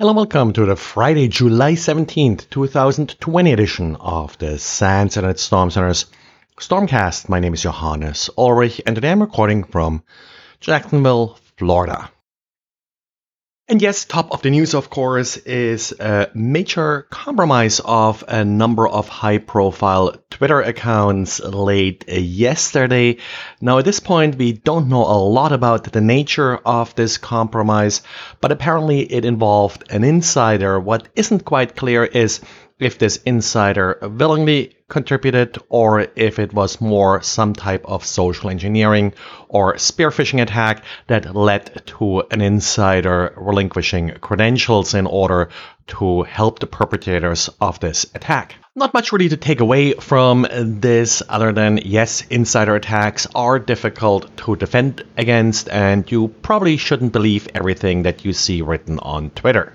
Hello and welcome to the Friday, July 17th, 2020 edition of the SANS Internet Storm Center's Stormcast. My name is Johannes Ulrich and today I'm recording from Jacksonville, Florida. And yes, top of the news, of course, is a major compromise of a number of high profile Twitter accounts late yesterday. Now, at this point, we don't know a lot about the nature of this compromise, but apparently it involved an insider. What isn't quite clear is if this insider willingly contributed or if it was more some type of social engineering or spear phishing attack that led to an insider relinquishing credentials in order to help the perpetrators of this attack. Not much really to take away from this other than yes, insider attacks are difficult to defend against, and you probably shouldn't believe everything that you see written on Twitter.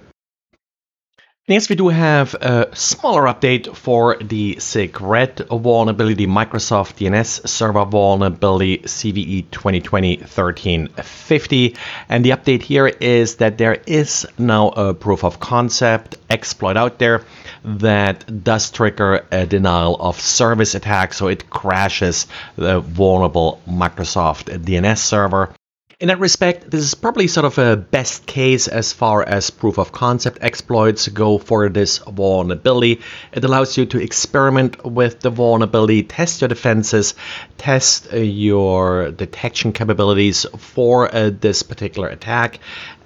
Next, we do have a smaller update for the SIGRed vulnerability, Microsoft DNS server vulnerability CVE 2020-1350. And the update here is that there is now a proof of concept exploit out there that does trigger a denial of service attack. So it crashes the vulnerable Microsoft DNS server. In that respect, this is probably sort of a best case as far as proof of concept exploits go for this vulnerability. It allows you to experiment with the vulnerability, test your defenses, test uh, your detection capabilities for uh, this particular attack,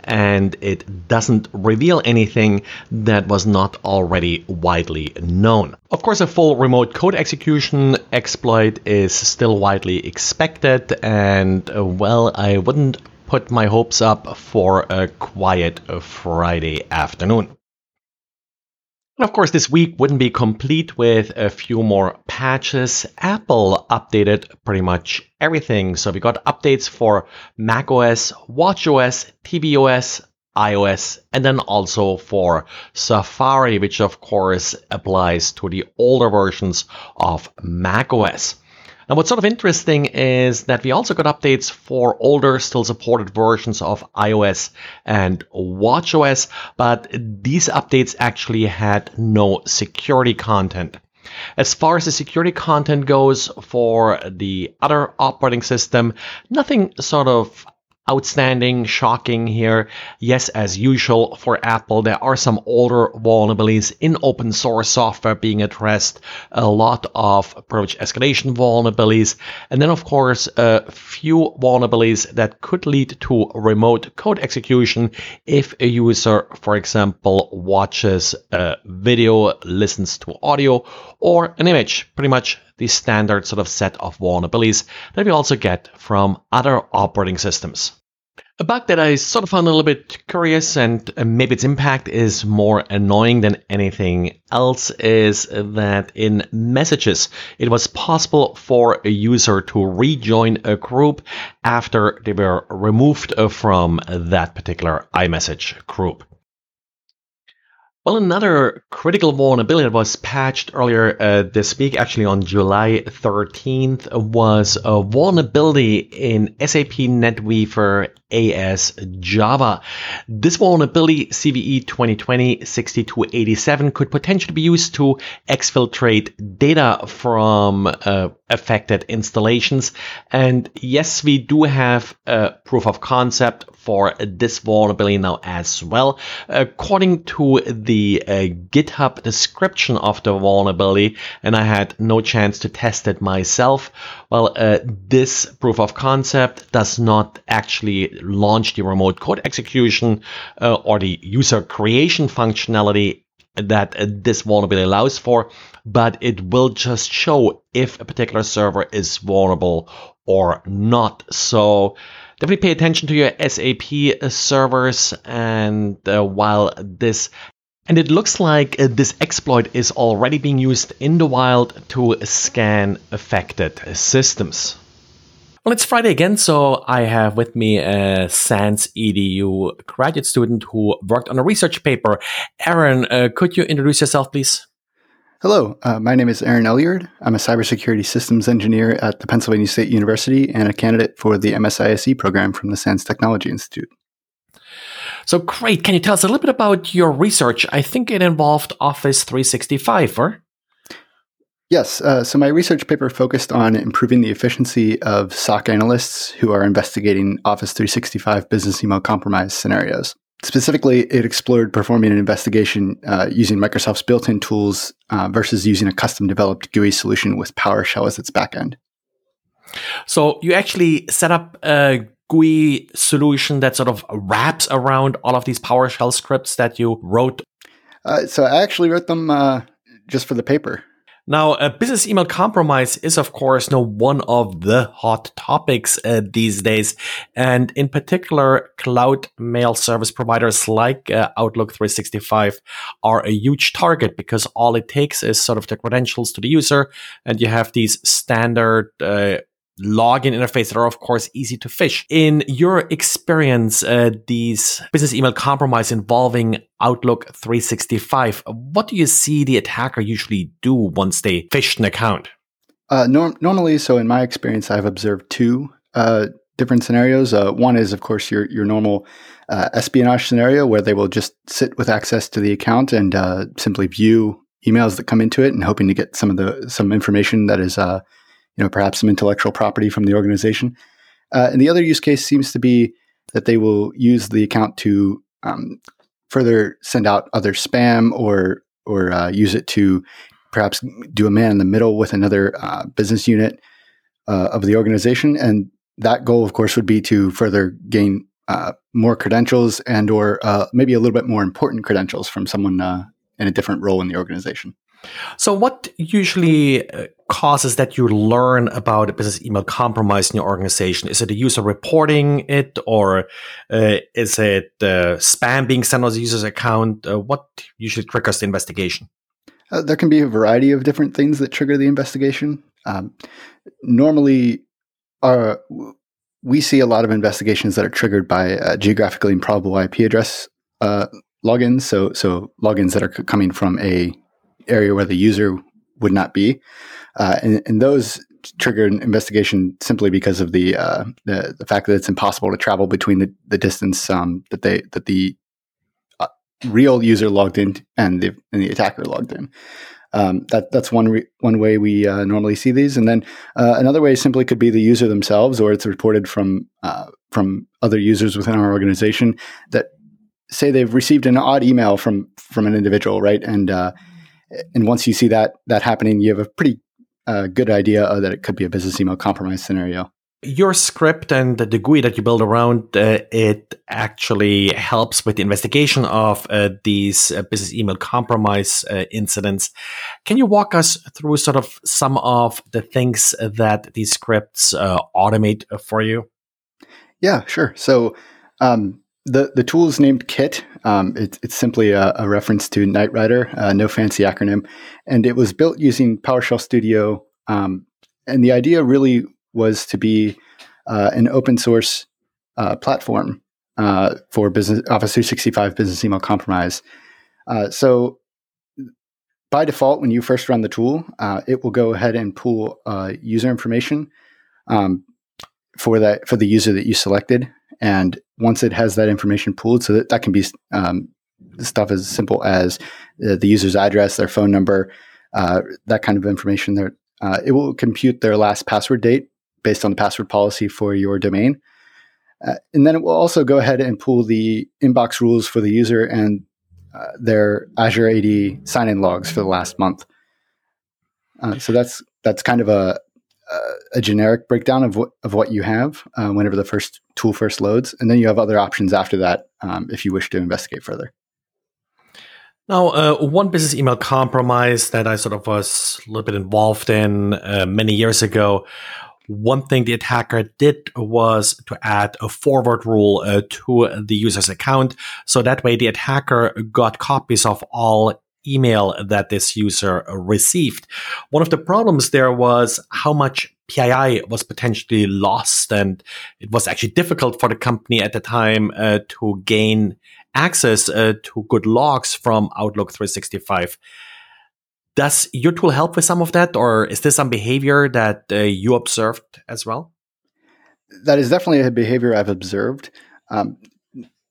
and it doesn't reveal anything that was not already widely known. Of course, a full remote code execution exploit is still widely expected, and uh, well, I wouldn't put my hopes up for a quiet Friday afternoon. Of course, this week wouldn't be complete with a few more patches. Apple updated pretty much everything. So we got updates for macOS, watchOS, tvOS, iOS, and then also for Safari, which of course applies to the older versions of macOS. Now, what's sort of interesting is that we also got updates for older, still supported versions of iOS and watchOS, but these updates actually had no security content. As far as the security content goes for the other operating system, nothing sort of outstanding, shocking here. Yes, as usual for Apple, there are some older vulnerabilities in open source software being addressed, a lot of privilege escalation vulnerabilities, and then, of course, a few vulnerabilities that could lead to remote code execution if a user, for example, watches a video, listens to audio, or an image. Pretty much the standard sort of set of vulnerabilities that we also get from other operating systems. A bug that I sort of found a little bit curious and uh, maybe its impact is more annoying than anything else is that in messages it was possible for a user to rejoin a group after they were removed uh, from that particular iMessage group. Well, another critical vulnerability that was patched earlier uh, this week, actually on July 13th, was a vulnerability in SAP NetWeaver AS Java. This vulnerability, CVE 2020-6287, could potentially be used to exfiltrate data from uh, affected installations. And yes, we do have a proof of concept for this vulnerability now as well. According to the uh, GitHub description of the vulnerability, and I had no chance to test it myself, well, uh, this proof of concept does not actually launch the remote code execution uh, or the user creation functionality that uh, this vulnerability allows for, but it will just show if a particular server is vulnerable or not. So definitely pay attention to your SAP servers. And uh, while this and it looks like uh, this exploit is already being used in the wild to scan affected systems. Well, it's Friday again, so I have with me a SANS EDU graduate student who worked on a research paper. Aaron, uh, could you introduce yourself, please? Hello, uh, my name is Aaron Elyard. I'm a cybersecurity systems engineer at the Pennsylvania State University and a candidate for the MSISE program from the SANS Technology Institute. So great. Can you tell us a little bit about your research? I think it involved Office 365, or? Yes. Uh, so my research paper focused on improving the efficiency of SOC analysts who are investigating Office 365 business email compromise scenarios. Specifically, it explored performing an investigation uh, using Microsoft's built in tools uh, versus using a custom developed GUI solution with PowerShell as its backend. So you actually set up a GUI solution that sort of wraps around all of these PowerShell scripts that you wrote? Uh, so I actually wrote them uh, just for the paper. Now, a business email compromise is, of course, no one of the hot topics uh, these days. And in particular, cloud mail service providers like uh, Outlook 365 are a huge target because all it takes is sort of the credentials to the user. And you have these standard uh, login interface that are of course easy to phish. In your experience, uh, these business email compromise involving Outlook 365, what do you see the attacker usually do once they phish an account? Uh, norm- normally, so in my experience, I've observed two uh, different scenarios. Uh, one is, of course, your your normal uh, espionage scenario where they will just sit with access to the account and uh, simply view emails that come into it and hoping to get some of the some information that is you know, perhaps some intellectual property from the organization. Uh, and the other use case seems to be that they will use the account to um, further send out other spam or or uh, use it to perhaps do a man in the middle with another uh, business unit uh, of the organization. And that goal, of course, would be to further gain uh, more credentials and or uh, maybe a little bit more important credentials from someone in a different role in the organization. So, what usually causes that you learn about a business email compromise in your organization? Is it a user reporting it, or uh, is it uh, spam being sent on the user's account? Uh, what usually triggers the investigation? Uh, there can be a variety of different things that trigger the investigation. Um, normally, uh, we see a lot of investigations that are triggered by geographically improbable IP address logins. So, so logins that are coming from a area where the user would not be. Uh, and, and, those trigger an investigation simply because of the, uh, the, the fact that it's impossible to travel between the, the distance um, that they that the uh, real user logged in and the and the attacker logged in. Um, that that's one re- one way we uh, normally see these, and then uh, another way simply could be the user themselves, or it's reported from uh, from other users within our organization that say they've received an odd email from from an individual, right? And uh, and once you see that that happening, you have a pretty uh, good idea that it could be a business email compromise scenario. Your script and the GUI that you build around uh, it actually helps with the investigation of uh, these uh, business email compromise uh, incidents. Can you walk us through sort of some of the things that these scripts uh, automate for you? Yeah, sure. So um, the the tool is named KITT. Um, it's it's simply a, a, reference to Knight Rider, uh, no fancy acronym, and it was built using PowerShell Studio. Um, and the idea really was to be uh, an open source uh, platform uh, for business Office 365 Business Email Compromise. Uh, so by default, when you first run the tool, uh, it will go ahead and pull user information um, for that for the user that you selected and once it has that information pooled, so that, that can be um, stuff as simple as uh, the user's address, their phone number, uh, that kind of information. There, uh, it will compute their last password date based on the password policy for your domain. Uh, and then it will also go ahead and pull the inbox rules for the user and uh, their Azure AD sign-in logs for the last month. Uh, so that's that's kind of a a generic breakdown of what of what you have uh, whenever the first tool first loads, and then you have other options after that um, if you wish to investigate further. Now, uh, one business email compromise that I sort of was a little bit involved in uh, many years ago. One thing the attacker did was to add a forward rule uh, to the user's account. So that way the attacker got copies of all email that this user received. One of the problems there was how much PII was potentially lost, and it was actually difficult for the company at the time uh, to gain access uh, to good logs from Outlook 365. Does your tool help with some of that, or is this some behavior that uh, you observed as well? That is definitely a behavior I've observed. Um,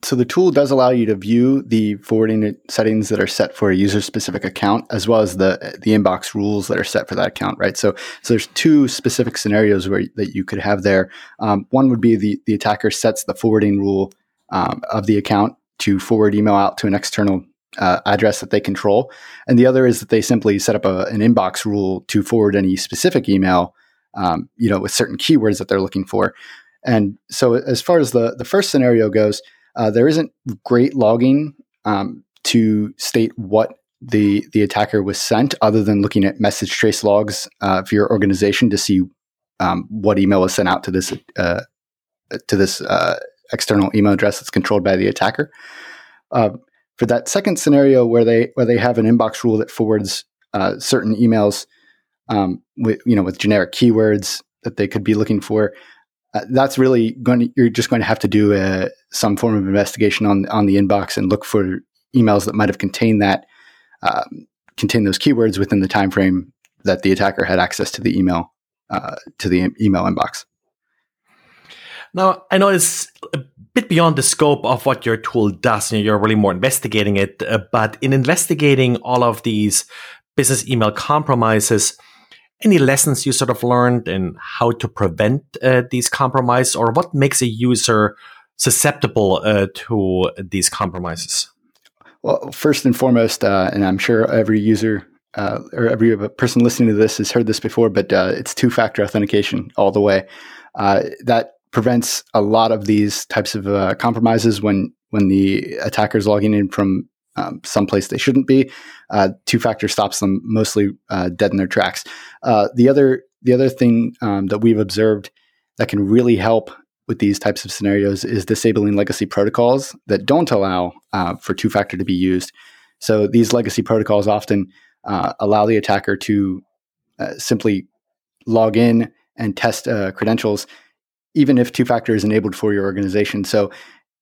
so the tool does allow you to view the forwarding settings that are set for a user specific account as well as the the inbox rules that are set for that account right? So so there's two specific scenarios where that you could have there. Um, one would be the the attacker sets the forwarding rule um, of the account to forward email out to an external uh, address that they control. And the other is that they simply set up a, an inbox rule to forward any specific email um, you know with certain keywords that they're looking for. And so as far as the the first scenario goes uh, there isn't great logging um, to state what the the attacker was sent, other than looking at message trace logs uh, for your organization to see um, what email was sent out to this uh, to this uh, external email address that's controlled by the attacker. Uh, for that second scenario, where they where they have an inbox rule that forwards certain emails um, with you know with generic keywords that they could be looking for, uh, that's really going to, you're just going to have to do a, some form of investigation on on the inbox and look for emails that might have contained that um, contain those keywords within the time frame that the attacker had access to the email uh, to the email inbox. Now, I know it's a bit beyond the scope of what your tool does. Know, you're really more investigating it, uh, but in investigating all of these business email compromises, any lessons you sort of learned in how to prevent uh, these compromises or what makes a user susceptible uh, to these compromises? Well, first and foremost, uh, and I'm sure every user uh, or every person listening to this has heard this before, but uh, it's two factor authentication all the way. Uh, that prevents a lot of these types of compromises when when the attacker is logging in from um, someplace they shouldn't be. Uh, two factor stops them mostly uh, dead in their tracks. Uh, the other the other thing um, that we've observed that can really help with these types of scenarios is disabling legacy protocols that don't allow uh, for two factor to be used. So these legacy protocols often uh, allow the attacker to uh, simply log in and test credentials, even if two factor is enabled for your organization. So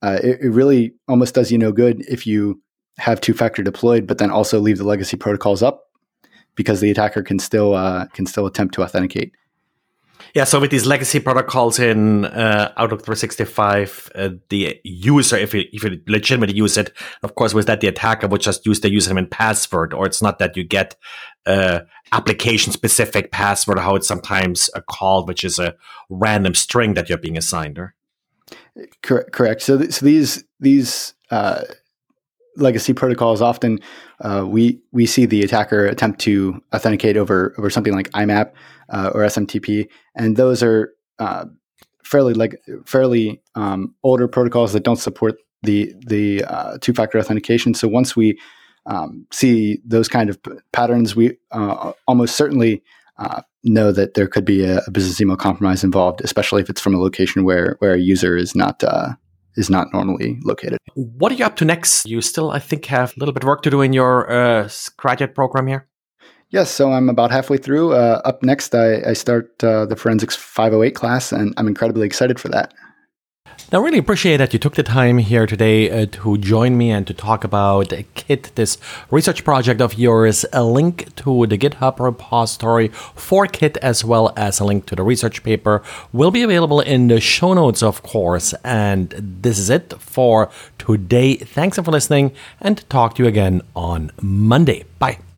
it, it really almost does you no good if you have two factor deployed, but then also leave the legacy protocols up because the attacker can still uh, can still attempt to authenticate. Yeah, so with these legacy protocols in uh, Outlook 365, uh, the user, if you, if you legitimately use it, of course, with that, the attacker would just use the username and password, or it's not that you get uh, application specific password, how it's sometimes uh, called, which is a random string that you're being assigned. Or? Correct. Correct. So, th- so these these uh, legacy protocols, often uh, we we see the attacker attempt to authenticate over over something like IMAP uh, or SMTP, and those are uh, fairly like fairly um, older protocols that don't support the the uh, two factor authentication. So once we um, see those kind of p- patterns, we uh, almost certainly uh, know that there could be a, a, business email compromise involved, especially if it's from a location where where a user is not is not normally located. What are you up to next? You still, I think, have a little bit of work to do in your uh, graduate program here. Yes, so I'm about halfway through. Uh, up next, I, I start uh, the Forensics 508 class, and I'm incredibly excited for that. Now, really appreciate that you took the time here today uh, to join me and to talk about KITT, this research project of yours. A link to the GitHub repository for KITT, as well as a link to the research paper, will be available in the show notes, of course. And this is it for today. Thanks for listening, and talk to you again on Monday. Bye.